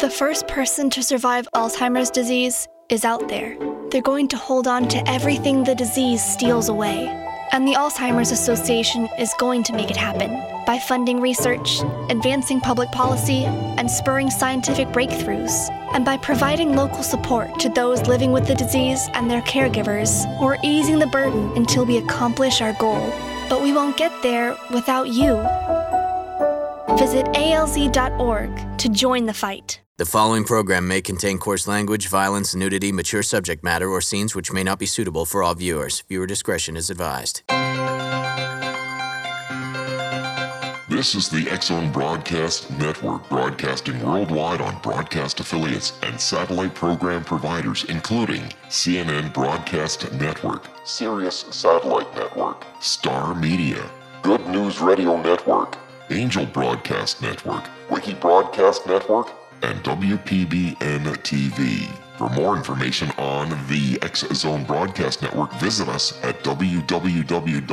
The first person to survive Alzheimer's disease is out there. They're going to hold on to everything the disease steals away. And the Alzheimer's Association is going to make it happen by funding research, advancing public policy, and spurring scientific breakthroughs, and by providing local support to those living with the disease and their caregivers, or easing the burden until we accomplish our goal. But we won't get there without you. Visit alz.org to join the fight. The following program may contain coarse language, violence, nudity, mature subject matter, or scenes which may not be suitable for all viewers. Viewer discretion is advised. This is the X-Zone Broadcast Network, broadcasting worldwide on broadcast affiliates and satellite program providers, including CNN Broadcast Network, Sirius Satellite Network, Star Media, Good News Radio Network, Angel Broadcast Network, Wiki Broadcast Network, and WPBN TV. For more information on the X Zone Broadcast Network, visit us at www.xzbn.net.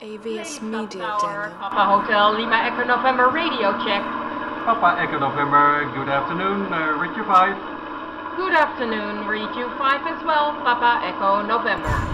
AVS Media Demo. Papa Hotel Lima Echo November radio check. Papa Echo November, good afternoon, uh, Richard 5. Good afternoon, you 5 as well, Papa Echo November.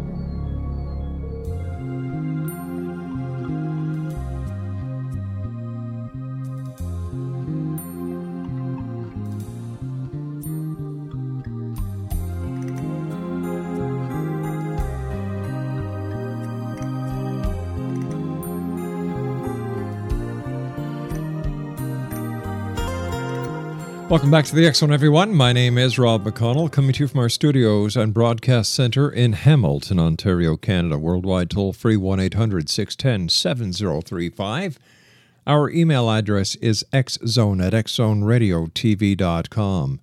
Welcome back to the Zone, everyone. My name is Rob McConnell, coming to you from our studios and broadcast center in Hamilton, Ontario, Canada. Worldwide toll free 1 800 610 7035. Our email address is xzone at xzoneradiotv.com.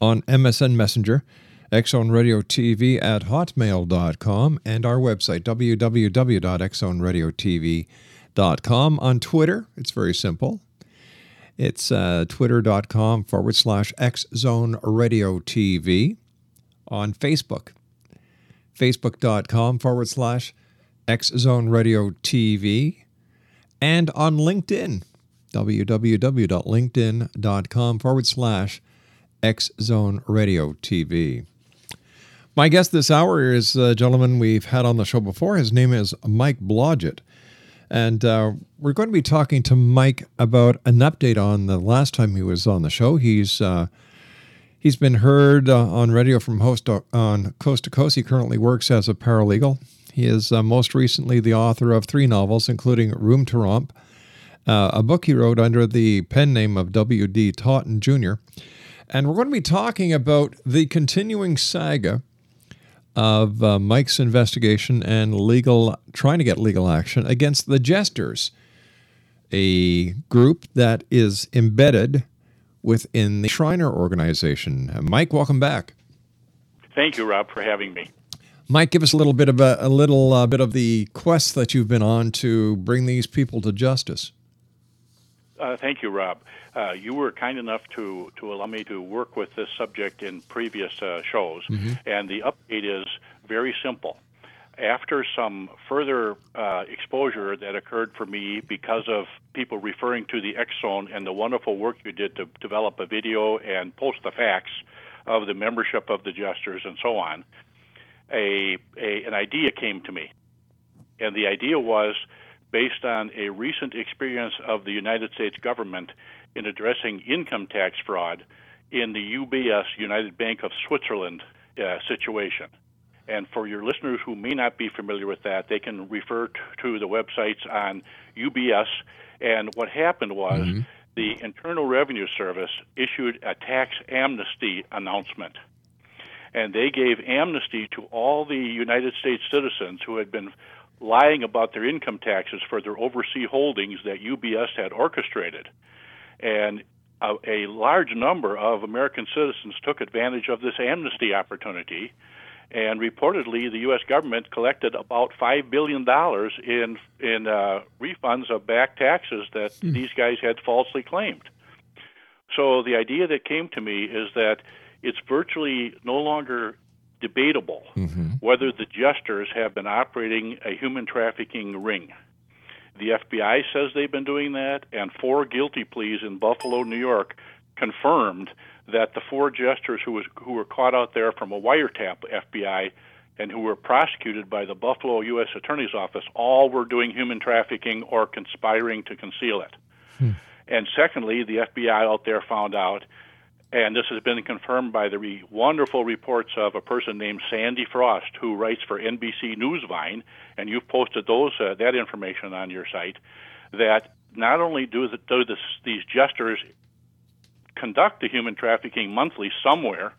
On MSN Messenger, xzoneradiotv at hotmail.com, and our website, www.xzoneradiotv.com. On Twitter, it's very simple. It's uh, twitter.com forward slash xzone radio TV. On Facebook, facebook.com forward slash xzone radio TV. And on LinkedIn, www.linkedin.com forward slash xzone radio TV. My guest this hour is a gentleman we've had on the show before. His name is Mike Blodgett. And uh, we're going to be talking to Mike about an update on the last time he was on the show. He's uh, he's been heard uh, on radio from host on coast to coast. He currently works as a paralegal. He is uh, most recently the author of three novels, including Room to Romp, uh, a book he wrote under the pen name of W.D. Totten Jr. And we're going to be talking about the continuing saga of uh, Mike's investigation and legal trying to get legal action against the Jesters, a group that is embedded within the Shriner organization. Mike, welcome back. Thank you, Rob, for having me. Mike, give us a little bit of a, a little uh, bit of the quest that you've been on to bring these people to justice. Uh, thank you, Rob. Uh, you were kind enough to, to allow me to work with this subject in previous uh, shows, mm-hmm. and the update is very simple. After some further uh, exposure that occurred for me because of people referring to the Zone and the wonderful work you did to develop a video and post the facts of the membership of the Jesters and so on, a, a an idea came to me, and the idea was based on a recent experience of the United States government in addressing income tax fraud in the UBS United Bank of Switzerland uh, situation. And for your listeners who may not be familiar with that, they can refer to the websites on UBS. And what happened was mm-hmm. the Internal Revenue Service issued a tax amnesty announcement. And they gave amnesty to all the United States citizens who had been lying about their income taxes for their overseas holdings that UBS had orchestrated. And a, a large number of American citizens took advantage of this amnesty opportunity. And reportedly, the U.S. government collected about five billion dollars in in uh, refunds of back taxes that mm. these guys had falsely claimed. So the idea that came to me is that it's virtually no longer debatable mm-hmm. whether the jesters have been operating a human trafficking ring. The FBI says they've been doing that, and four guilty pleas in Buffalo, New York, confirmed that the four jesters who was who were caught out there from a wiretap FBI and who were prosecuted by the Buffalo U.S. Attorney's Office all were doing human trafficking or conspiring to conceal it. Hmm. And secondly, the FBI out there found out and this has been confirmed by the re- wonderful reports of a person named Sandy Frost, who writes for NBC Newsvine, and you've posted those uh, that information on your site. That not only do, the, do this, these jesters conduct the human trafficking monthly somewhere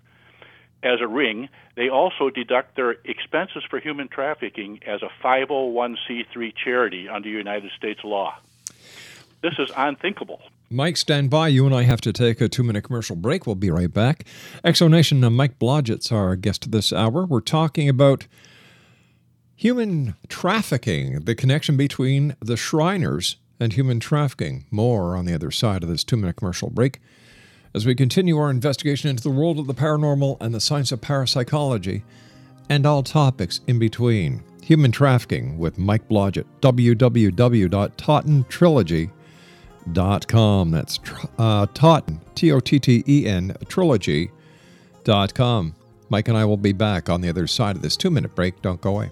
as a ring, they also deduct their expenses for human trafficking as a 501c3 charity under United States law. This is unthinkable. Mike, stand by. You and I have to take a two minute commercial break. We'll be right back. Exonation, uh, Mike Blodgett's our guest this hour. We're talking about human trafficking, the connection between the Shriners and human trafficking. More on the other side of this two minute commercial break as we continue our investigation into the world of the paranormal and the science of parapsychology and all topics in between. Human trafficking with Mike Blodgett. www.tottentrilogy.com trilogy.com. That's uh, Totten, T O T T E N, trilogy.com. Mike and I will be back on the other side of this two minute break. Don't go away.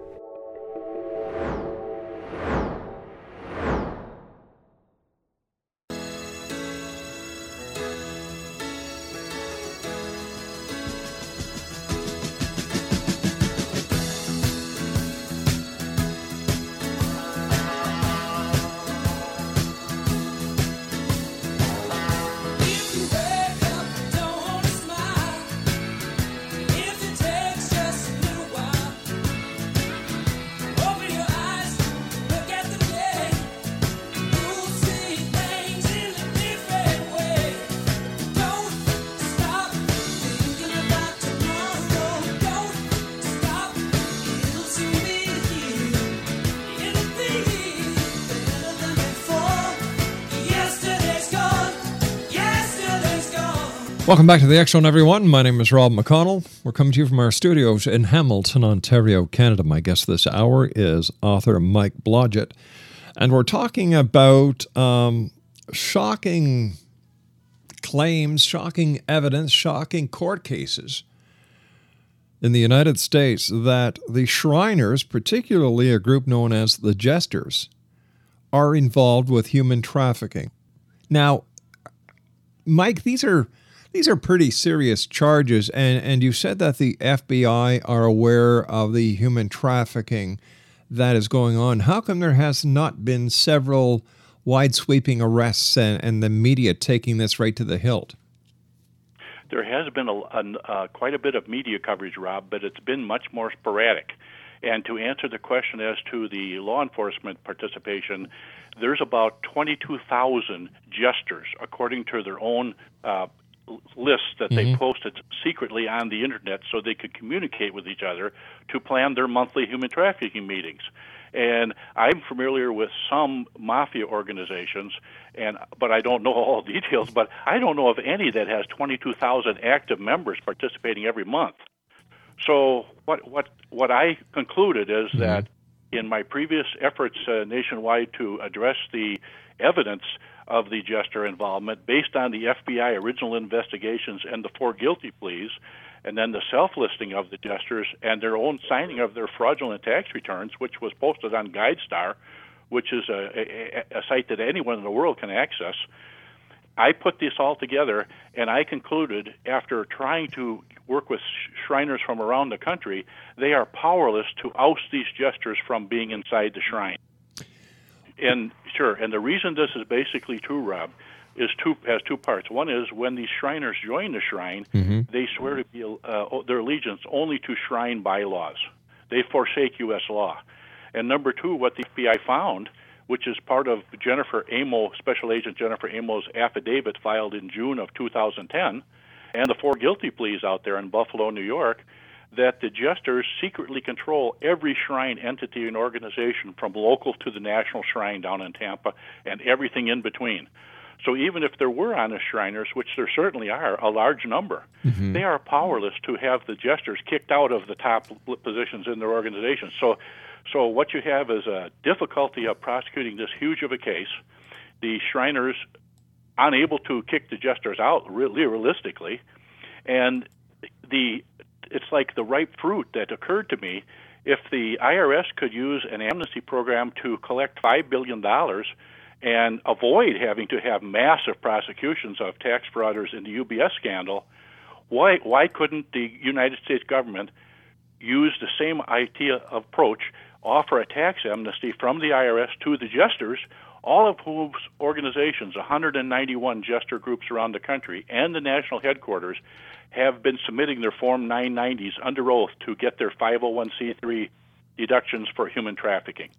Welcome back to the Zone, everyone. My name is Rob McConnell. We're coming to you from our studios in Hamilton, Ontario, Canada. My guest this hour is author Mike Blodgett, and we're talking about um, shocking claims, shocking evidence, shocking court cases in the United States that the Shriners, particularly a group known as the Jesters, are involved with human trafficking. Now, Mike, these are these are pretty serious charges, and, and you said that the FBI are aware of the human trafficking that is going on. How come there has not been several wide sweeping arrests and, and the media taking this right to the hilt? There has been a, a uh, quite a bit of media coverage, Rob, but it's been much more sporadic. And to answer the question as to the law enforcement participation, there's about 22,000 jesters, according to their own uh, lists that mm-hmm. they posted secretly on the internet so they could communicate with each other to plan their monthly human trafficking meetings. And I'm familiar with some mafia organizations, and but I don't know all the details. But I don't know of any that has 22,000 active members participating every month. So what what what I concluded is mm-hmm. that in my previous efforts uh, nationwide to address the evidence of the Jester involvement based on the FBI original investigations and the four guilty pleas, and then the self listing of the Jesters and their own signing of their fraudulent tax returns, which was posted on GuideStar, which is a, a, a site that anyone in the world can access. I put this all together, and I concluded after trying to work with Shriners from around the country, they are powerless to oust these jesters from being inside the shrine. And sure, and the reason this is basically true, Rob, is two has two parts. One is when these Shriners join the shrine, mm-hmm. they swear to be uh, their allegiance only to shrine bylaws. They forsake U.S. law. And number two, what the FBI found, which is part of Jennifer Amo, Special Agent Jennifer Amo's affidavit filed in June of 2010, and the four guilty pleas out there in Buffalo, New York, that the jesters secretly control every shrine entity and organization from local to the national shrine down in Tampa and everything in between. So even if there were honest Shriners, which there certainly are, a large number, mm-hmm. they are powerless to have the jesters kicked out of the top positions in their organization. So, so what you have is a difficulty of prosecuting this huge of a case. the Shriners unable to kick the jesters out really realistically, and the it's like the ripe fruit that occurred to me. If the IRS could use an amnesty program to collect five billion dollars and avoid having to have massive prosecutions of tax frauders in the UBS scandal, why why couldn't the United States government use the same idea approach, offer a tax amnesty from the IRS to the jesters, all of whose organizations, 191 jester groups around the country, and the national headquarters have been submitting their Form 990s under oath to get their 501c3 deductions for human trafficking.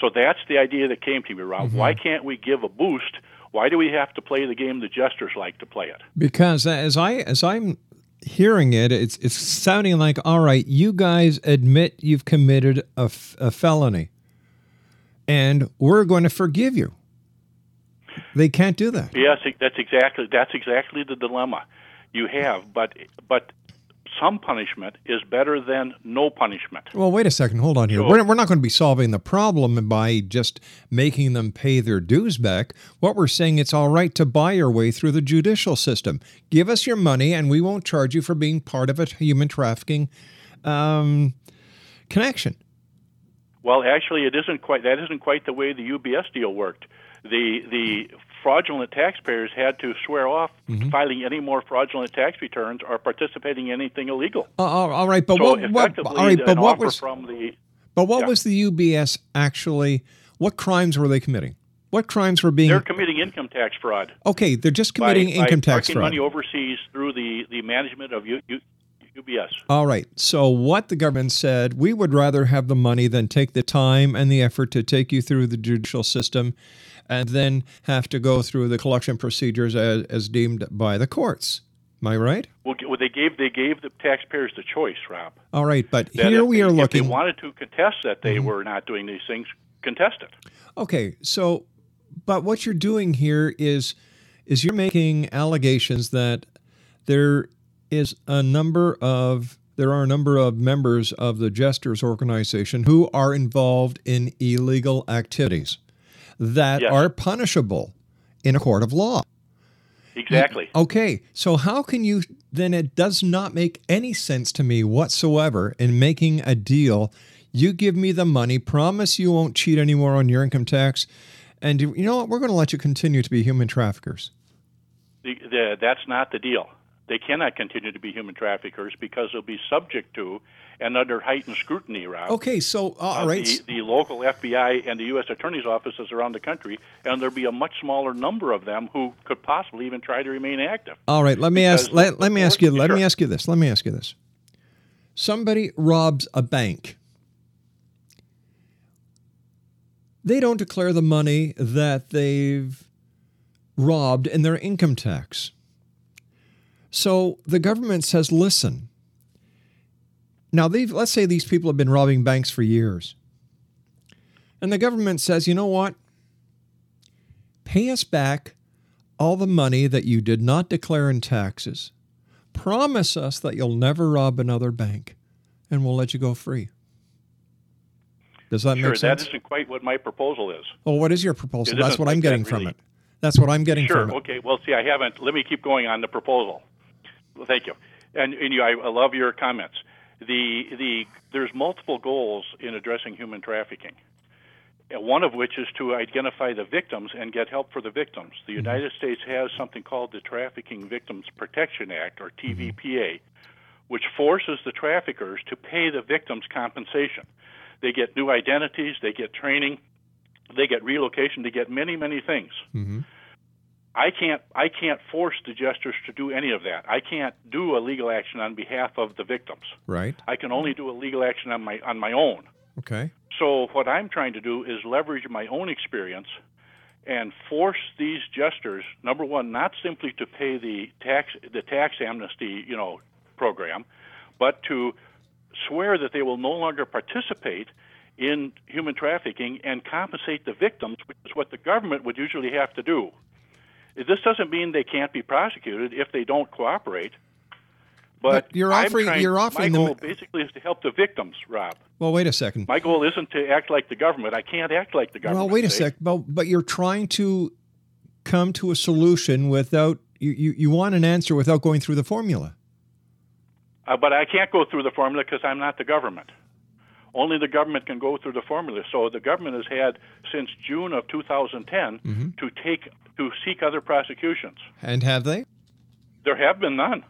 So that's the idea that came to me, Rob. Mm-hmm. Why can't we give a boost? Why do we have to play the game the jesters like to play it? Because as I as I'm hearing it, it's it's sounding like all right. You guys admit you've committed a, f- a felony, and we're going to forgive you. They can't do that. Yes, that's exactly that's exactly the dilemma you have. But but some punishment is better than no punishment. Well, wait a second. Hold on here. Sure. We're, we're not going to be solving the problem by just making them pay their dues back. What we're saying, it's all right to buy your way through the judicial system. Give us your money, and we won't charge you for being part of a human trafficking um, connection. Well, actually, it isn't quite. That isn't quite the way the UBS deal worked. The the fraudulent taxpayers had to swear off Mm-hmm. filing any more fraudulent tax returns or participating in anything illegal. Uh, all right, but so what, what? All right, but what was? from the But what yeah. was the UBS actually? What crimes were they committing? What crimes were being? they're committing income tax fraud. okay, they're just committing by, income by tax fraud. money overseas through the, the management of U, U, UBS. All right. So what the government said, we would rather have the money than take the time and the effort to take you through the judicial system and then have to go through the collection procedures as, as deemed by the courts. Am I right? Well, well, they gave they gave the taxpayers the choice, Rob. All right, but that here we they, are If looking. Mm-hmm. they wanted to contest that they were not doing these things, contest it. Okay, so but what you're doing here is is you're making allegations that there is a number of there are a number of members of the Jesters organization who are involved in illegal activities that Yes. are punishable in a court of law. Exactly. Okay, so how can you then it does not make any sense to me whatsoever in making a deal. You give me the money, promise you won't cheat anymore on your income tax, and you know what? We're going to let you continue to be human traffickers. The, the, that's not the deal. They cannot continue to be human traffickers because they'll be subject to and under heightened scrutiny, Rob. Okay, so uh, all uh, of right. The, the local FBI and the U.S. Attorney's offices around the country, and there'll be a much smaller number of them who could possibly even try to remain active. All right, let me ask let, let me ask you let Sure. me ask you this. Let me ask you this. Somebody robs a bank. They don't declare the money that they've robbed in their income tax. So the government says, "Listen. Now let's say these people have been robbing banks for years. And the government says, "You know what? Pay us back all the money that you did not declare in taxes. Promise us that you'll never rob another bank, and we'll let you go free. Does that sure, make sense? that isn't quite what my proposal is. well, what is your proposal? It That's what I'm getting that from it. That's what I'm getting Sure. from it. Okay. Well, see, I haven't. Let me keep going on the proposal. Well, thank you. And, and you, I love your comments. The the there's multiple goals in addressing human trafficking. Uh, one of which is to identify the victims and get help for the victims. The mm-hmm. United States has something called the Trafficking Victims Protection Act, or mm-hmm. TVPA, which forces the traffickers to pay the victims compensation. They get new identities, they get training, they get relocation, they get many, many things. Mm-hmm. I can't I can't force the jesters to do any of that. I can't do a legal action on behalf of the victims. Right. I can only do a legal action on my on my own. Okay. So what I'm trying to do is leverage my own experience and force these jesters number one not simply to pay the tax the tax amnesty, you know, program, but to swear that they will no longer participate in human trafficking and compensate the victims, which is what the government would usually have to do. This doesn't mean they can't be prosecuted if they don't cooperate. But, But you're offering- trying- you're offering my them- goal basically is to help the victims, Rob. Well, wait a second. My goal isn't to act like the government. I can't act like the government. Well, wait a sec. But but you're trying to come to a solution without you, you, you want an answer without going through the formula. Uh, but I can't go through the formula because I'm not the government. Only the government can go through the formula. So the government has had since June of 2010 Mm-hmm. to take to seek other prosecutions. And have they? There have been none.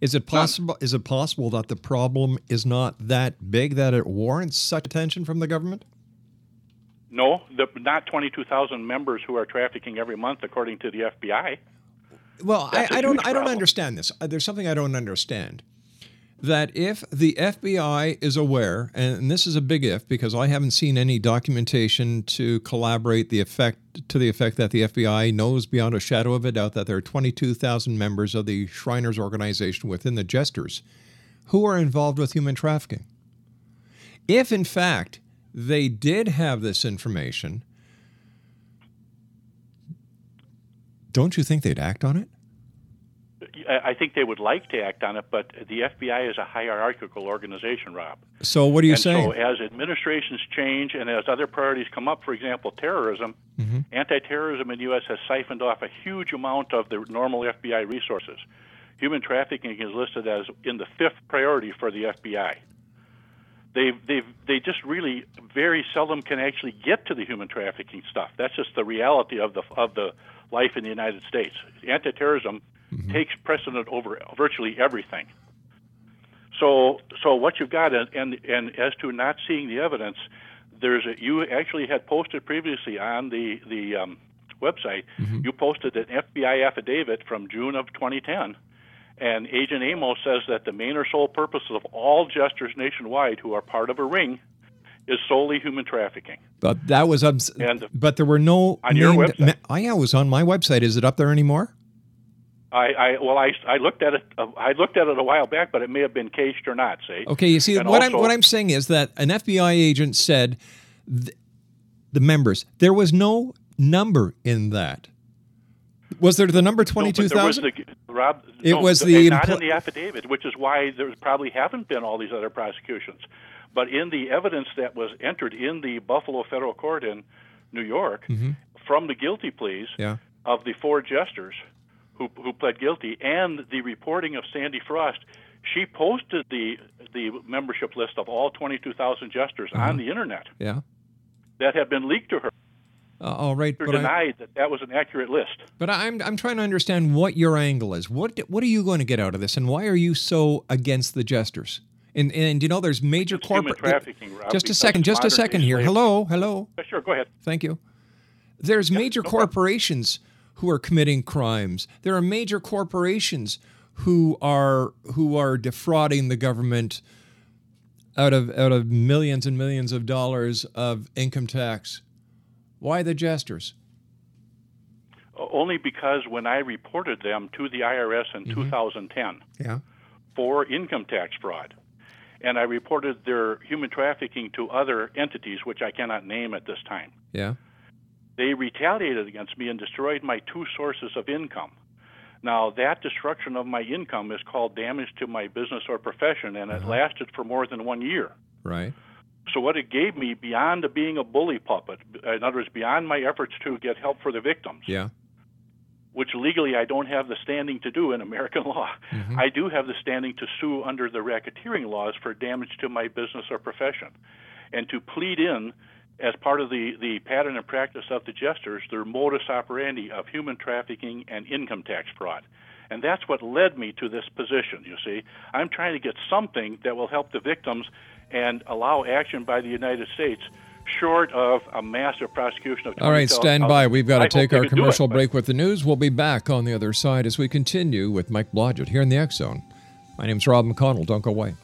Is it possible? Is it possible that the problem is not that big that it warrants such attention from the government? No, the, not 22,000 members who are trafficking every month, according to the FBI. Well, I, That's I don't. I don't understand this. Uh, There's something I don't understand. That if the FBI is aware, and this is a big if because I haven't seen any documentation to collaborate the effect to the effect that the FBI knows beyond a shadow of a doubt that there are 22,000 members of the Shriners organization within the Jesters who are involved with human trafficking. If in fact they did have this information, don't you think they'd act on it? I think they would like to act on it, but the FBI is a hierarchical organization, Rob. So what are you and saying? so as administrations change and as other priorities come up, for example, terrorism, Mhm. anti-terrorism in the U.S. has siphoned off a huge amount of the normal FBI resources. Human trafficking is listed as in the fifth priority for the FBI. They they they just really very seldom can actually get to the human trafficking stuff. That's just the reality of the of the life in the United States. Anti-terrorism takes precedent over virtually everything. So, so what you've got, and and, and as to not seeing the evidence, there's a, you actually had posted previously on the the um, website. You posted an FBI affidavit from June of 2010, and Agent Amos says that the main or sole purpose of all jesters nationwide who are part of a ring is solely human trafficking. But that was And- but there were no On your website. oh, it was on my website. Is it up there anymore? I, I well, I, I looked at it. Uh, I looked at it a while back, but it may have been cached or not. See. Okay, you see And what I'm what I'm saying is that an FBI agent said th- the members there was no number in that. Was there the number twenty two thousand? Rob, It no, was the- not impl- in the affidavit, which is why there probably haven't been all these other prosecutions. But in the evidence that was entered in the Buffalo Federal Court in New York Mhm. from the guilty pleas Yeah. of the four jesters who who pled guilty and the reporting of Sandy Frost, she posted the the membership list of all 22,000 jesters Uh-huh. on the internet Yeah. that had been leaked to her. Uh, all right, but I, denied that that was an accurate list. but I'm I'm trying to understand what your angle is. What what are you going to get out of this, and why are you so against the jesters? And and you know, there's major It's corporate. trafficking, Rob, just a second, just a second here. Hello, hello. Sure, go ahead. Thank you. There's major corporations who are committing crimes. There are major corporations who are who are defrauding the government out of out of millions and millions of dollars of income tax. Why the jesters? Only because when I reported them to the IRS in mm-hmm. 2010 Yeah. for income tax fraud, and I reported their human trafficking to other entities, which I cannot name at this time, Yeah. They retaliated against me and destroyed my two sources of income. Now, that destruction of my income is called damage to my business or profession, and it lasted for more than one year. Right. So, what it gave me, beyond being a bully puppet, in other words, beyond my efforts to get help for the victims, Yeah. which legally I don't have the standing to do in American law. Mhm. I do have the standing to sue under the racketeering laws for damage to my business or profession, and to plead in as part of the, the pattern and practice of the jesters their modus operandi of human trafficking and income tax fraud. And that's what led me to this position, you see. I'm trying to get something that will help the victims and allow action by the United States short of a massive prosecution of All right, stand by. We've got to hope take our it, commercial but- break with the news. We'll be back on the other side as we continue with Mike Blodgett here in the X Zone. My name's Rob McConnell. Don't go away.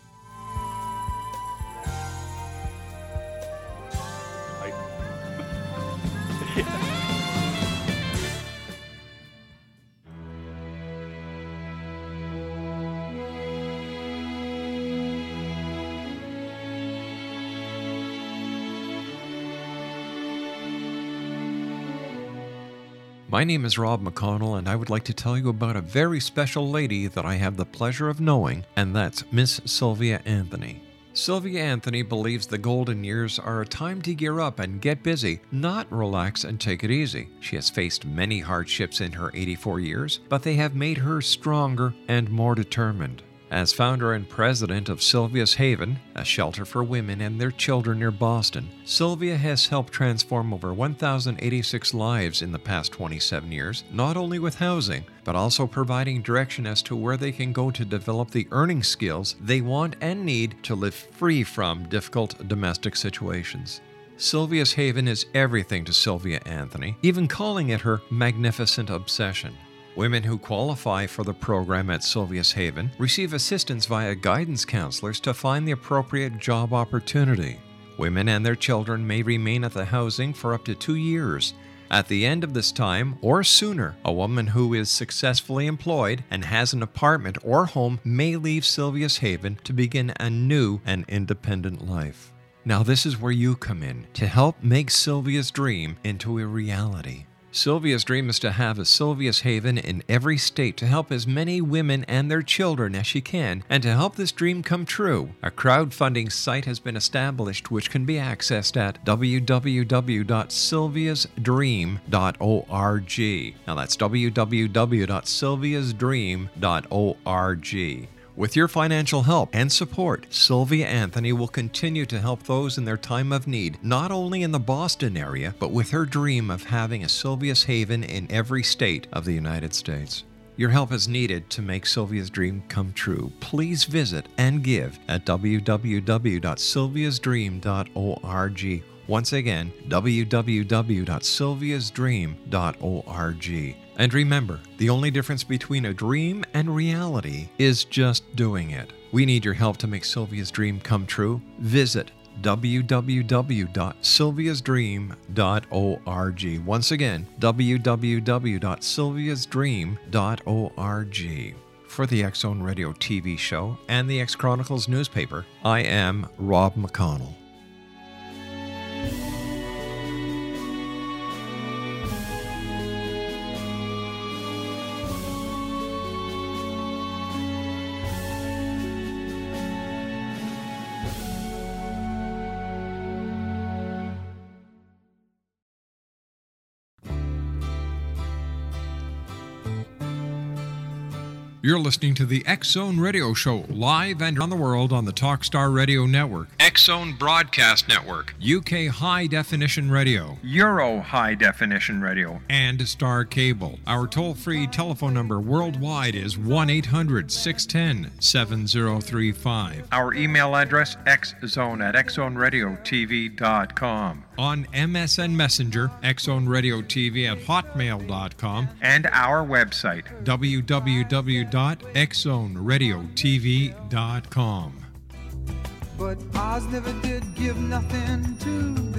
My name is Rob McConnell, and I would like to tell you about a very special lady that I have the pleasure of knowing, and that's Miss Sylvia Anthony. Sylvia Anthony believes the golden years are a time to gear up and get busy, not relax and take it easy. She has faced many hardships in her 84 years, but they have made her stronger and more determined. As founder and president of Sylvia's Haven, a shelter for women and their children near Boston, Sylvia has helped transform over 1,086 lives in the past 27 years, not only with housing, but also providing direction as to where they can go to develop the earning skills they want and need to live free from difficult domestic situations. Sylvia's Haven is everything to Sylvia Anthony, even calling it her magnificent obsession. Women who qualify for the program at Sylvia's Haven receive assistance via guidance counselors to find the appropriate job opportunity. Women and their children may remain at the housing for up to two years. At the end of this time, or sooner, a woman who is successfully employed and has an apartment or home may leave Sylvia's Haven to begin a new and independent life. Now, this is where you come in to help make Sylvia's dream into a reality. Sylvia's dream is to have a Sylvia's Haven in every state to help as many women and their children as she can, and to help this dream come true. A crowdfunding site has been established which can be accessed at www.sylviasdream.org. Now that's www.sylviasdream.org. With your financial help and support, Sylvia Anthony will continue to help those in their time of need, not only in the Boston area, but with her dream of having a Sylvia's Haven in every state of the United States. Your help is needed to make Sylvia's dream come true. Please visit and give at www.sylviasdream.org. Once again, www.sylviasdream.org. And remember, the only difference between a dream and reality is just doing it. We need your help to make Sylvia's dream come true. Visit www.sylviasdream.org. Once again, www.sylviasdream.org. For the Zone Radio TV show and the X Chronicles newspaper, I am Rob McConnell. You're listening to the X Zone Radio Show live and around the world on the Talkstar Radio Network, X Zone Broadcast Network, UK High Definition Radio, Euro High Definition Radio, and Star Cable. Our toll free telephone number worldwide is 1 800 610 7035. Our email address xzone at xzoneradiotv.com. On MSN Messenger, Xzone Radio TV at hotmail.com, and our website, www.xzoneradiotv.com. But Oz never did give nothing to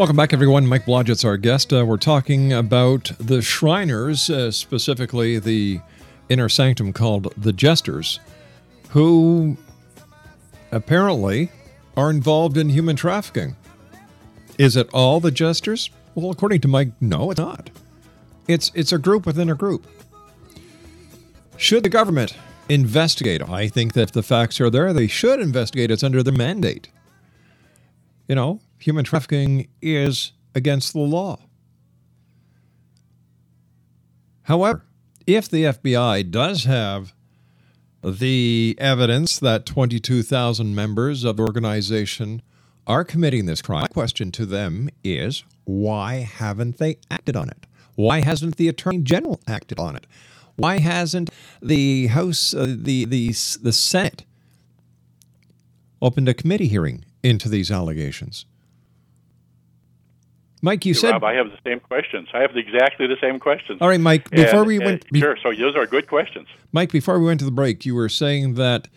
Welcome back, everyone. Mike Blodgett's our guest. Uh, we're talking about the Shriners, uh, specifically the inner sanctum called the Jesters, who apparently are involved in human trafficking. Is it all the Jesters? Well, according to Mike, no, it's not. It's it's a group within a group. Should the government investigate? I think that if the facts are there, they should investigate. It's under their mandate. You know, human trafficking is against the law. However, if the FBI does have the evidence that 22,000 members of the organization are committing this crime, my question to them is why haven't they acted on it? Why hasn't the Attorney General acted on it? Why hasn't the House, uh, the, the, the Senate opened a committee hearing into these allegations? Mike, you Hey, said Rob, I have the same questions. I have exactly the same questions. All right, Mike, before And- we and- went- be- sure. So those are good questions. Mike, before we went to the break, you were saying that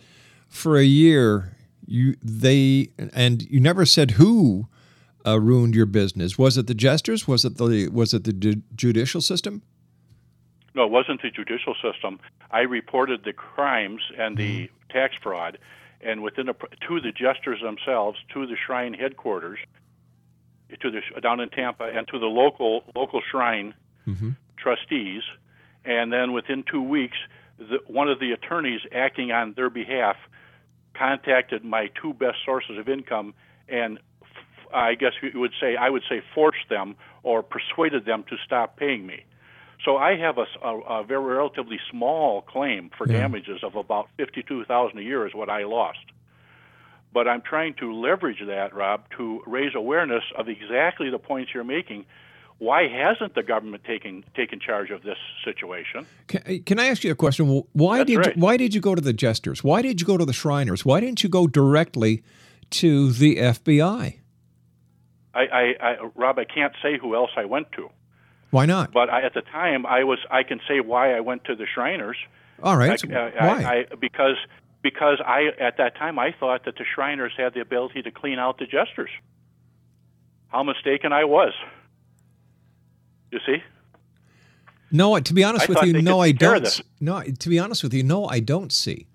for a year you they and you never said who uh, ruined your business. Was it the jesters? Was it the was it the ju- judicial system? No, it wasn't the judicial system. I reported the crimes and the tax fraud, and within a, to the jesters themselves, to the shrine headquarters, to the down in Tampa, and to the local local shrine Mm-hmm. trustees, and then within two weeks, the, one of the attorneys acting on their behalf contacted my two best sources of income and f- I guess you would say I would say forced them or persuaded them to stop paying me. So I have a a very relatively small claim for Yeah. damages of about fifty-two thousand a year is what I lost. But I'm trying to leverage that, Rob, to raise awareness of exactly the points you're making. Why hasn't the government taken taken charge of this situation? Can, can I ask you a question? Why That's did right. you, why did you go to the jesters? Why did you go to the Shriners? Why didn't you go directly to the FBI? I, I, I Rob, I can't say who else I went to. Why not? But I, at the time, I was. I can say why I went to the Shriners. All right. I, so uh, I- why? Because because I at that time I thought that the Shriners had the ability to clean out the jesters. How mistaken I was. You see? no, to be honest I with you, no, I take care of don't. No, to be honest with you, no, I don't see.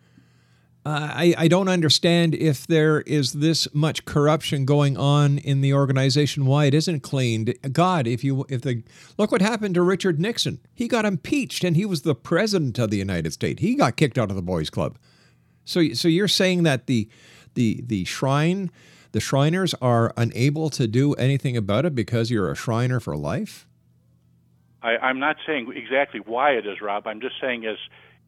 Uh, I, I don't understand if there is this much corruption going on in the organization. Why it isn't cleaned? God, if you if the look what happened to Richard Nixon, he got impeached and he was the president of the United States. He got kicked out of the boys' club. So so you're saying that the the the shrine the Shriners are unable to do anything about it because you're a Shriner for life? I, I'm not saying exactly why it is, Rob. I'm just saying is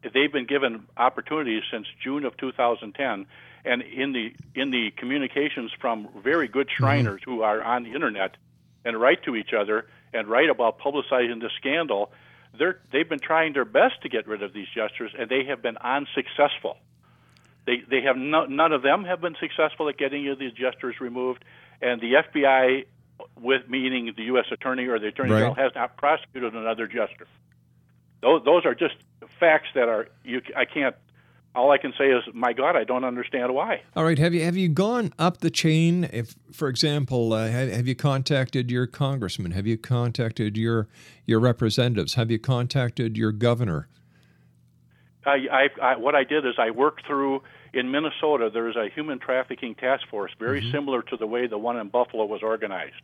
they've been given opportunities since June of 2010, and in the in the communications from very good mm-hmm. Shriners who are on the internet and write to each other and write about publicizing the scandal, they're they've been trying their best to get rid of these jesters, and they have been unsuccessful. They they have no, none of them have been successful at getting any of these jesters removed, and the FBI, with meaning the U.S. Attorney or the Attorney Right. General, has not prosecuted another jester. Those those are just facts that are you. I can't. All I can say is, my God, I don't understand why. All right. Have you have you gone up the chain? If, for example, uh, have, have you contacted your congressman? Have you contacted your your representatives? Have you contacted your governor? I, I, I, what I did is I worked through in Minnesota. There's a human trafficking task force, very mm-hmm. similar to the way the one in Buffalo was organized.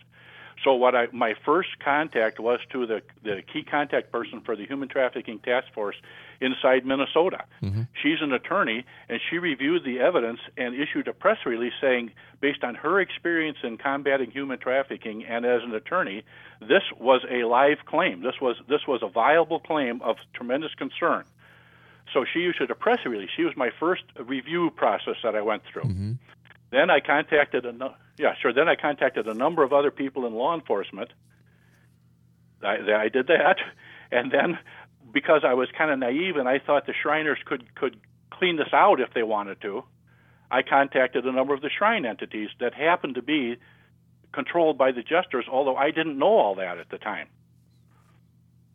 So what I my first contact was to the the key contact person for the human trafficking task force inside Minnesota. Mm-hmm. She's an attorney and she reviewed the evidence and issued a press release saying based on her experience in combating human trafficking and as an attorney, this was a live claim. This was this was a viable claim of tremendous concern. So she issued a press release. She was my first review process that I went through. Mm-hmm. Then I contacted a nu- yeah sure. Then I contacted a number of other people in law enforcement. I, I did that, and then because I was kind of naive and I thought the Shriners could could clean this out if they wanted to, I contacted a number of the Shrine entities that happened to be controlled by the Jesters. Although I didn't know all that at the time.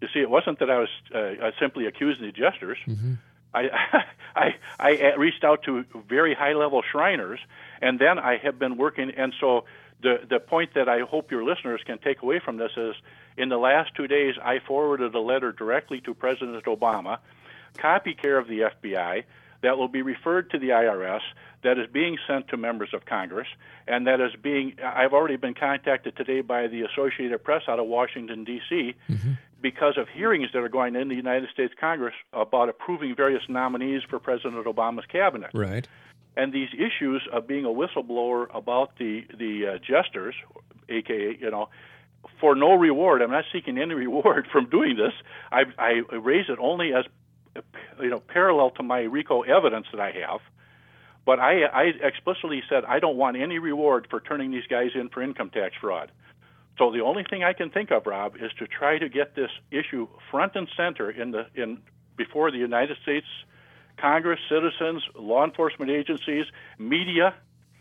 You see, it wasn't that I was uh, uh simply accusing the Jesters. Mm-hmm. I, I I reached out to very high level Shriners, and then I have been working. And so the the point that I hope your listeners can take away from this is, in the last two days, I forwarded a letter directly to President Obama, copy care of the FBI, that will be referred to the IRS, that is being sent to members of Congress, and that is being. I've already been contacted today by the Associated Press out of Washington D.C mm-hmm. Because of hearings that are going in the United States Congress about approving various nominees for President Obama's cabinet. Right. And these issues of being a whistleblower about the the uh, jesters, aka you know, for no reward. I'm not seeking any reward from doing this. I I raise it only as you know parallel to my RICO evidence that I have. But I I explicitly said I don't want any reward for turning these guys in for income tax fraud. So the only thing I can think of, Rob, is to try to get this issue front and center in the in before the United States Congress, citizens, law enforcement agencies, media.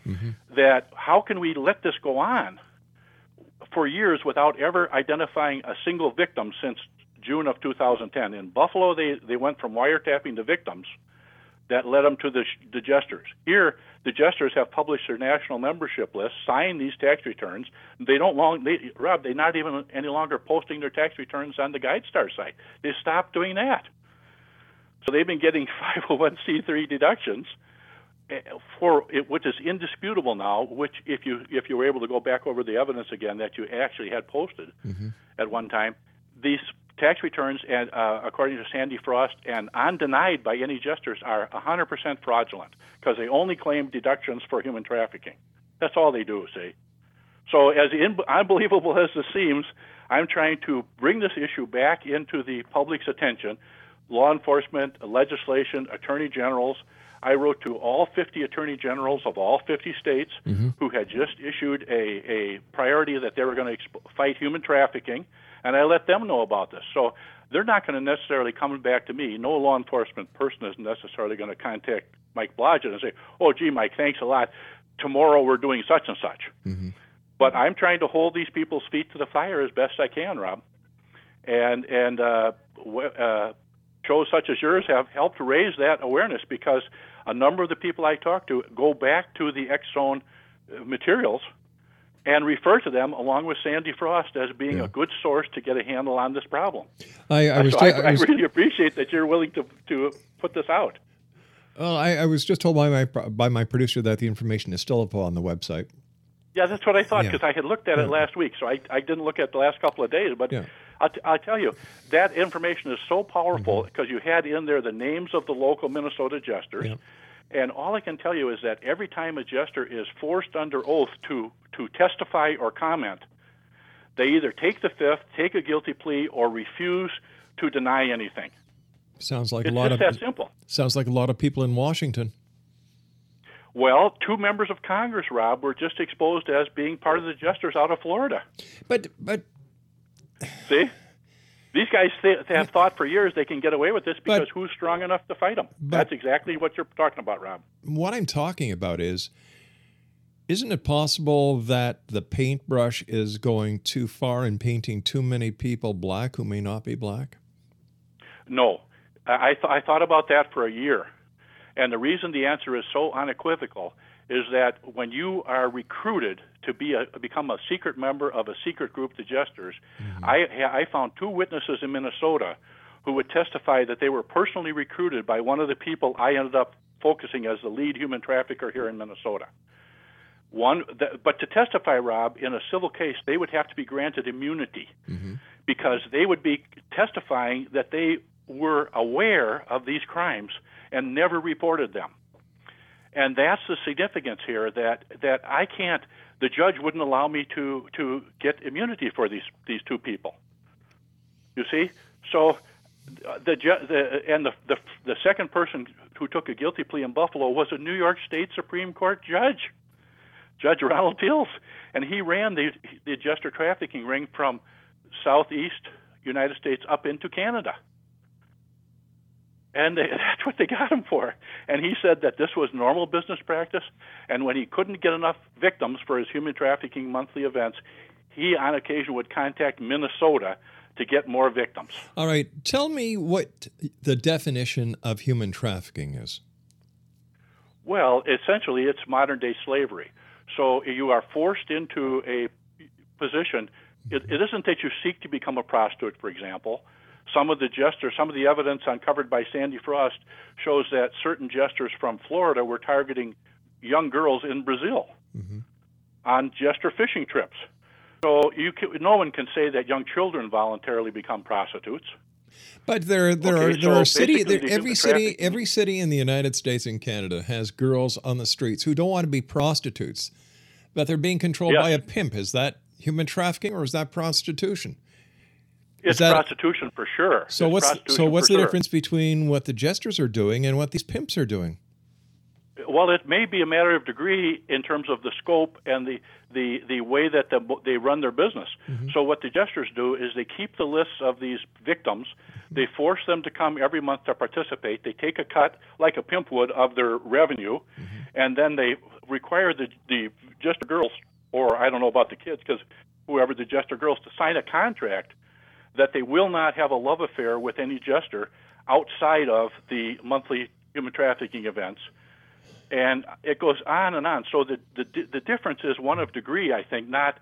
Mm-hmm. That how can we let this go on for years without ever identifying a single victim since June of 2010? In Buffalo, they they went from wiretapping to victims that led them to the, the jesters. Here, the jesters have published their national membership list, signed these tax returns. They don't long, they, Rob, they're not even any longer posting their tax returns on the GuideStar site. They stopped doing that. So they've been getting 501c3 deductions eh, for it, which is indisputable now. Which, if you if you were able to go back over the evidence again that you actually had posted Mm-hmm. at one time, these tax returns, and uh, according to Sandy Frost, and undenied by any jesters, are 100% fraudulent because they only claim deductions for human trafficking. That's all they do. See. So, as in, unbelievable as this seems, I'm trying to bring this issue back into the public's attention. Law enforcement, legislation, attorney generals. I wrote to all 50 attorney generals of all 50 states who had just issued a, a priority that they were going to exp- fight human trafficking, and I let them know about this. So they're not going to necessarily come back to me. No law enforcement person is necessarily going to contact Mike Blodgett and say, "Oh, gee, Mike, thanks a lot. Tomorrow we're doing such and such." But I'm trying to hold these people's feet to the fire as best I can, Rob. And and uh, uh, shows such as yours have helped raise that awareness because a number of the people I talk to go back to the X Zone uh, materials and refer to them along with Sandy Frost as being a good source to get a handle on this problem. I, I was, so I, I was really appreciate that you're willing to to put this out. well, I, I was just told by my by my producer that the information is still up on the website. Yeah, that's what I thought Yeah. because I had looked at it last week, so I, I didn't look at the last couple of days. But Yeah. I'll, t- I'll tell you, that information is so powerful Mm-hmm. because you had in there the names of the local Minnesota jesters. And all I can tell you is that every time a jester is forced under oath to, to testify or comment, they either take the fifth, take a guilty plea, or refuse to deny anything. Sounds like It's a lot just of that simple. sounds like a lot of people in Washington. Well, two members of Congress, Rob, were just exposed as being part of the jesters out of Florida. But but See, these guys th- have thought for years they can get away with this because who's strong enough to fight them? That's exactly what you're talking about, Rob. what I'm talking about is isn't it possible that the paintbrush is going too far and painting too many people black who may not be black? No, I I, th- I thought about that for a year, and the reason the answer is so unequivocal is that when you are recruited to be a become a secret member of a secret group, the Jesters, mm-hmm. I I found two witnesses in Minnesota who would testify that they were personally recruited by one of the people I ended up focusing as the lead human trafficker here in Minnesota. One, but to testify, Rob, in a civil case, they would have to be granted immunity mm-hmm. because they would be testifying that they were aware of these crimes and never reported them. And that's the significance here that that I can't. The judge wouldn't allow me to to get immunity for these these two people. You see, so the, the and the, the the second person who took a guilty plea in Buffalo was a New York State Supreme Court judge, Judge Ronald Tills, and he ran the the jester trafficking ring from southeast United States up into Canada. And they, that's what they got him for. And he said that this was normal business practice. And when he couldn't get enough victims for his human trafficking monthly events, he on occasion would contact Minnesota to get more victims. All right, tell me what the definition of human trafficking is. Well, essentially, it's modern day slavery. So you are forced into a position. It, it isn't that you seek to become a prostitute, for example. Some of the jesters, some of the evidence uncovered by Sandy Frost shows that certain jesters from Florida were targeting young girls in Brazil mm-hmm. on jester fishing trips. So you can, no one can say that young children voluntarily become prostitutes. But there, there Okay, are there so are city there, every city trafficking- every city in the United States and Canada has girls on the streets who don't want to be prostitutes, but they're being controlled by a pimp. Is that human trafficking or is that prostitution? It's that- prostitution for sure. So It's what's so what's the sure. difference between what the jesters are doing and what these pimps are doing? Well, it may be a matter of degree in terms of the scope and the the, the way that the, they run their business. Mm-hmm. So what the jesters do is they keep the lists of these victims. Mm-hmm. They force them to come every month to participate. They take a cut, like a pimp would, of their revenue, mm-hmm. and then they require the the jester girls, or I don't know about the kids, because whoever the jester girls, to sign a contract that they will not have a love affair with any jester outside of the monthly human trafficking events, and it goes on and on. So the the the difference is one of degree, I think, not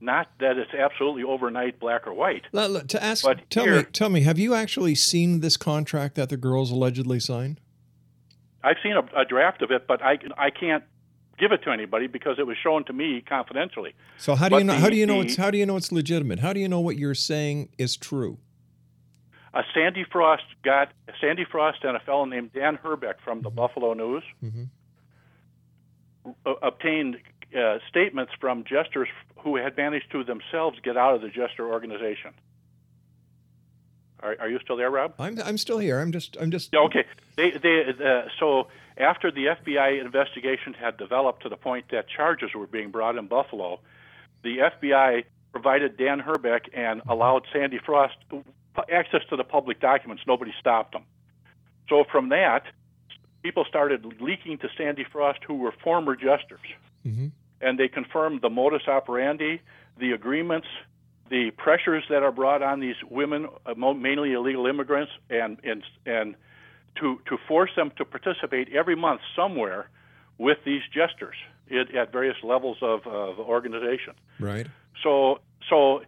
not that it's absolutely overnight black or white. to ask, But tell here- me, tell me, have you actually seen this contract that the girls allegedly signed? I've seen a, a draft of it, but I I can't give it to anybody because it was shown to me confidentially. So how do you know? the- how do you know the- it's how do you know it's legitimate? How do you know what you're saying is true? Uh, Sandy Frost got Sandy Frost and a fellow named Dan Herbeck from the Buffalo News Mhm. uh, obtained uh, statements from jesters who had managed to themselves get out of the jester organization. Are, are you still there, Rob? I'm I'm still here. I'm just I'm just Yeah, okay. They, they, uh, so after the FBI investigation had developed to the point that charges were being brought in Buffalo, the FBI provided Dan Herbeck and allowed Sandy Frost access to the public documents. Nobody stopped them. So from that, people started leaking to Sandy Frost who were former jesters, Mhm. and they confirmed the modus operandi, the agreements, the pressures that are brought on these women, uh, mainly illegal immigrants, and and and to to force them to participate every month somewhere with these jesters at, at various levels of, of organization. right. So so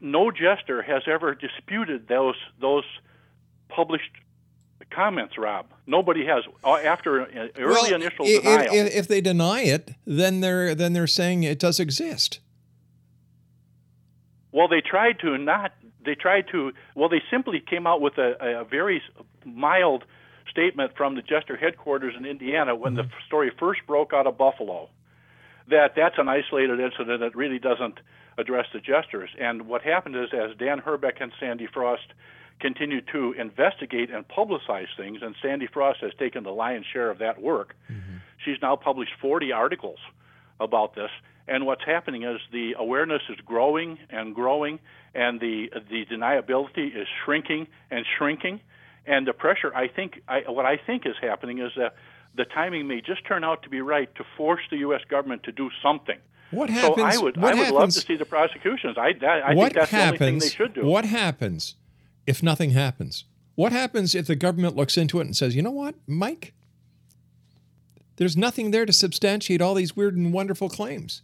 no jester has ever disputed those those published comments, Rob. Nobody has uh, after an early Well, initial i- i- denial. If, if they deny it, then they're then they're saying it does exist. Well, they tried to not. They tried to. Well, they simply came out with a, a very mild statement from the Jester headquarters in Indiana when the mm-hmm. story first broke out of Buffalo. That that's an isolated incident that really doesn't address the Jesters. And what happened is, as Dan Herbeck and Sandy Frost continued to investigate and publicize things, and Sandy Frost has taken the lion's share of that work. Mm-hmm. She's now published 40 articles about this. And what's happening is the awareness is growing and growing, and the the deniability is shrinking and shrinking, and the pressure. I think I, what I think is happening is that the timing may just turn out to be right to force the U.S. government to do something. What So happens? I would I would love to see the prosecutions. I that, I what think that's the only thing happens? they should do. What happens if nothing happens? What happens if the government looks into it and says, "You know what, Mike? There's nothing there to substantiate all these weird and wonderful claims."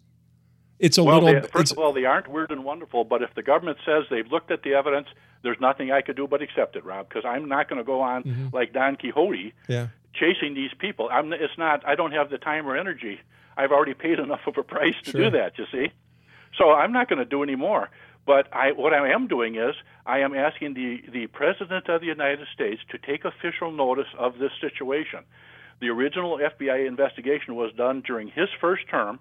It's a well, little. they, first of all, they aren't weird and wonderful. But if the government says they've looked at the evidence, there's nothing I could do but accept it, Rob. Because I'm not going to go on Mhm. like Don Quixote yeah. chasing these people. I'm, it's not. I don't have the time or energy. I've already paid enough of a price to Sure. do that. You see, so I'm not going to do any more. But I, what I am doing is I am asking the the president of the United States to take official notice of this situation. The original FBI investigation was done during his first term,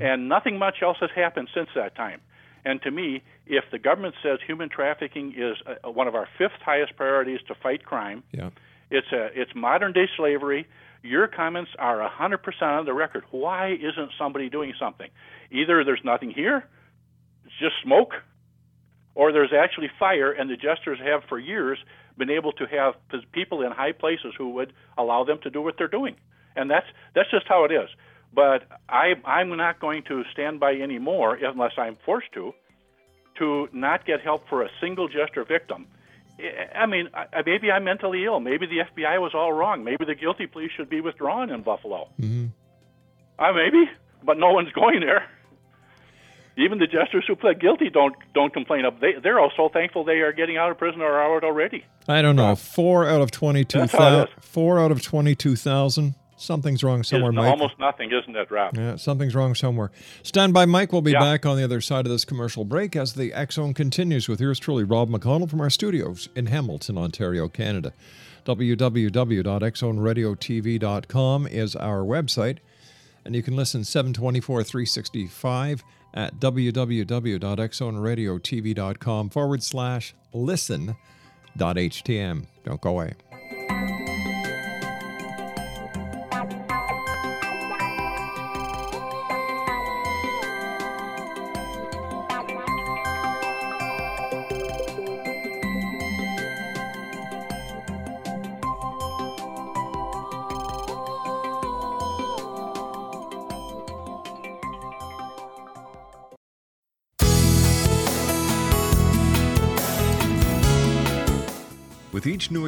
and nothing much else has happened since that time. And to me, if the government says human trafficking is uh, one of our fifth highest priorities to fight crime, Yeah. it's a it's modern day slavery. Your comments are 100% on the record. Why isn't somebody doing something? Either there's nothing here, it's just smoke, or there's actually fire, and the jesters have for years been able to have people in high places who would allow them to do what they're doing, and that's that's just how it is. But I I'm not going to stand by anymore unless I'm forced to, to not get help for a single jester victim. I- mean, I- maybe I'm mentally ill. Maybe the FBI was all wrong. Maybe the guilty plea should be withdrawn in Buffalo. Mhm. Uh, maybe, but no one's going there. Even the jesters who pled guilty don't don't complain of. They they're all so thankful they are getting out of prison or out already. I don't know. Four out of how it thousand. Four out of twenty-two thousand. Something's wrong somewhere, Mike. almost nothing, isn't it, Rob? Yeah, something's wrong somewhere. Stand by, Mike. We'll be Yeah. back on the other side of this commercial break as the Zone continues with yours truly, Rob McConnell, from our studios in Hamilton, Ontario, Canada. www.xzoneradiotv.com is our website, and you can listen 724 365 at www.xzoneradiotv.com forward slash listen.htm. Don't go away.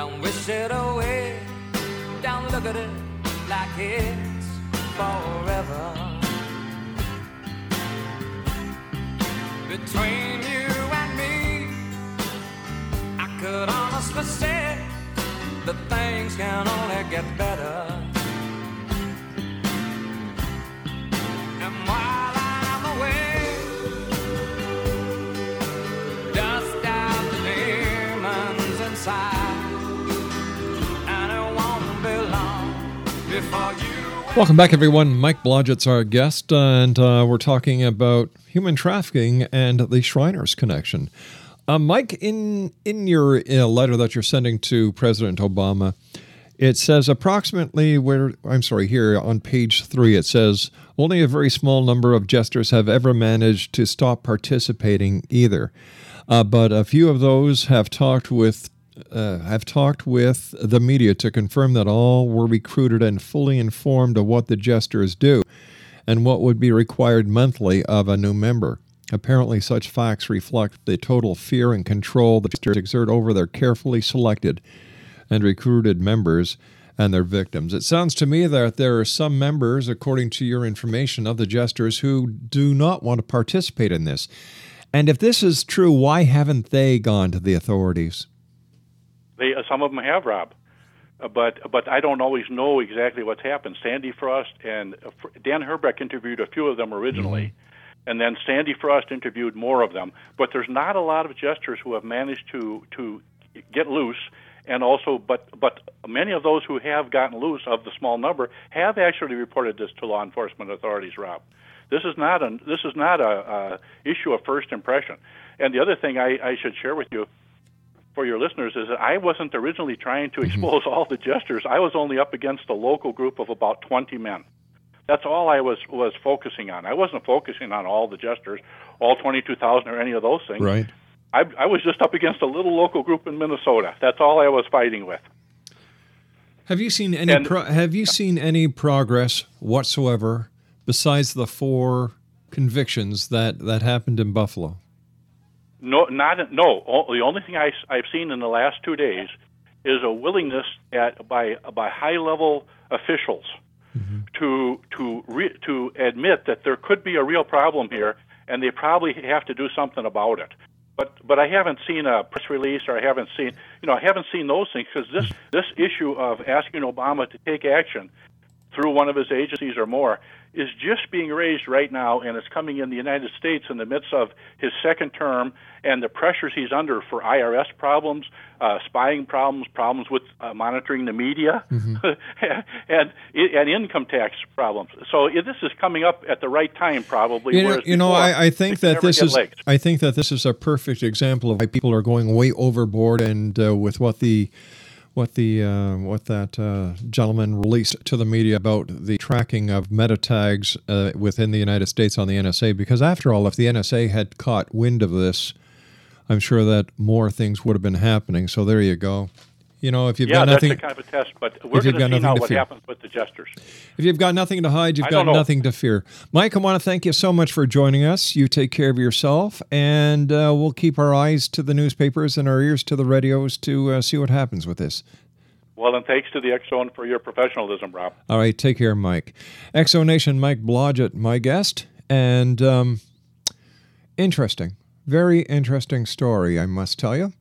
Don't wish it away. Don't look at it like it's forever. Between you and me, I could honestly say that things can only get better. And while Welcome back, everyone. Mike Blodgett's our guest, and uh, we're talking about human trafficking and the Shriners connection. Uh, Mike, in in your in letter that you're sending to President Obama, it says approximately where I'm sorry here on page three. It says only a very small number of jesters have ever managed to stop participating either, uh, but a few of those have talked with uh, have talked with the media to confirm that all were recruited and fully informed of what the jesters do and what would be required monthly of a new member. Apparently, such facts reflect the total fear and control the jesters exert over their carefully selected and recruited members and their victims. It sounds to me that there are some members, according to your information, of the jesters who do not want to participate in this. And if this is true, why haven't they gone to the authorities? They uh, some of them have, Rob, uh, but but I don't always know exactly what's happened. Sandy Frost and uh, Dan Herbeck interviewed a few of them originally. Mm-hmm. And then Sandy Frost interviewed more of them, but there's not a lot of jesters who have managed to to get loose and also but but many of those who have gotten loose of the small number have actually reported this to law enforcement authorities rob this is not a this is not a, a issue of first impression and the other thing I, I should share with you for your listeners is that I wasn't originally trying to expose mm-hmm. all the jesters. I was only up against a local group of about 20 men. That's all I was was focusing on. I wasn't focusing on all the jesters, all 22,000 or any of those things. Right. I, I was just up against a little local group in Minnesota. That's all I was fighting with. Have you seen any? And- pro- have you seen any progress whatsoever besides the four convictions that that happened in Buffalo? No, not no. The only thing I, have seen in the last two days is a willingness at by by high level officials mm-hmm. to to re, to admit that there could be a real problem here, and they probably have to do something about it. But but I haven't seen a press release, or I haven't seen you know I haven't seen those things because this mm-hmm. this issue of asking Obama to take action through one of his agencies or more is just being raised right now, and it's coming in the United States in the midst of his second term and the pressures he's under for IRS problems, uh, spying problems, problems with uh, monitoring the media, and and income tax problems. So it, this is coming up at the right time, probably. You know, you know I, I think that this is legs. I think that this is a perfect example of why people are going way overboard and uh, with what the what the uh, what that uh, gentleman released to the media about the tracking of meta tags uh, within the United States on the NSA. Because after all, if the NSA had caught wind of this, I'm sure that more things would have been happening. So there you go. You know, if you've yeah, got that's nothing, a kind of a test, but we're going to see now what fear. happens with the jesters. If you've got nothing to hide, you've I got nothing to fear. Mike, I want to thank you so much for joining us. You take care of yourself, and uh, we'll keep our eyes to the newspapers and our ears to the radios to uh, see what happens with this. Well, and thanks to the Zone for your professionalism, Rob. All right, take care, Mike. X Zone Nation, Mike Blodgett, my guest, and um, interesting, very interesting story, I must tell you.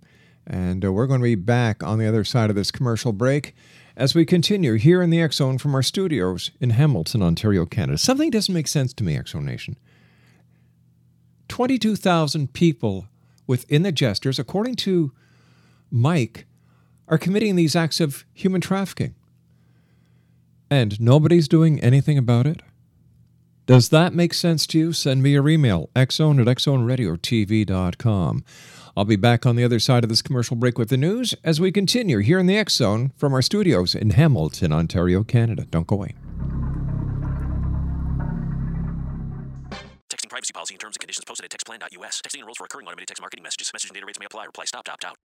And uh, we're going to be back on the other side of this commercial break as we continue here in the X Zone from our studios in Hamilton, Ontario, Canada. Something doesn't make sense to me, X Zone Nation. 22,000 people within the Jesters, according to Mike, are committing these acts of human trafficking. And nobody's doing anything about it? Does that make sense to you? Send me your email, xzone at xzoneradiotv.com. I'll be back on the other side of this commercial break with the news as we continue here in the X Zone from our studios in Hamilton, Ontario, Canada. Don't go away. Texting privacy policy and terms and conditions posted at textplan.us. Texting enrolls for recurring automated text marketing messages. Message and data rates may apply. Reply stop to opt out.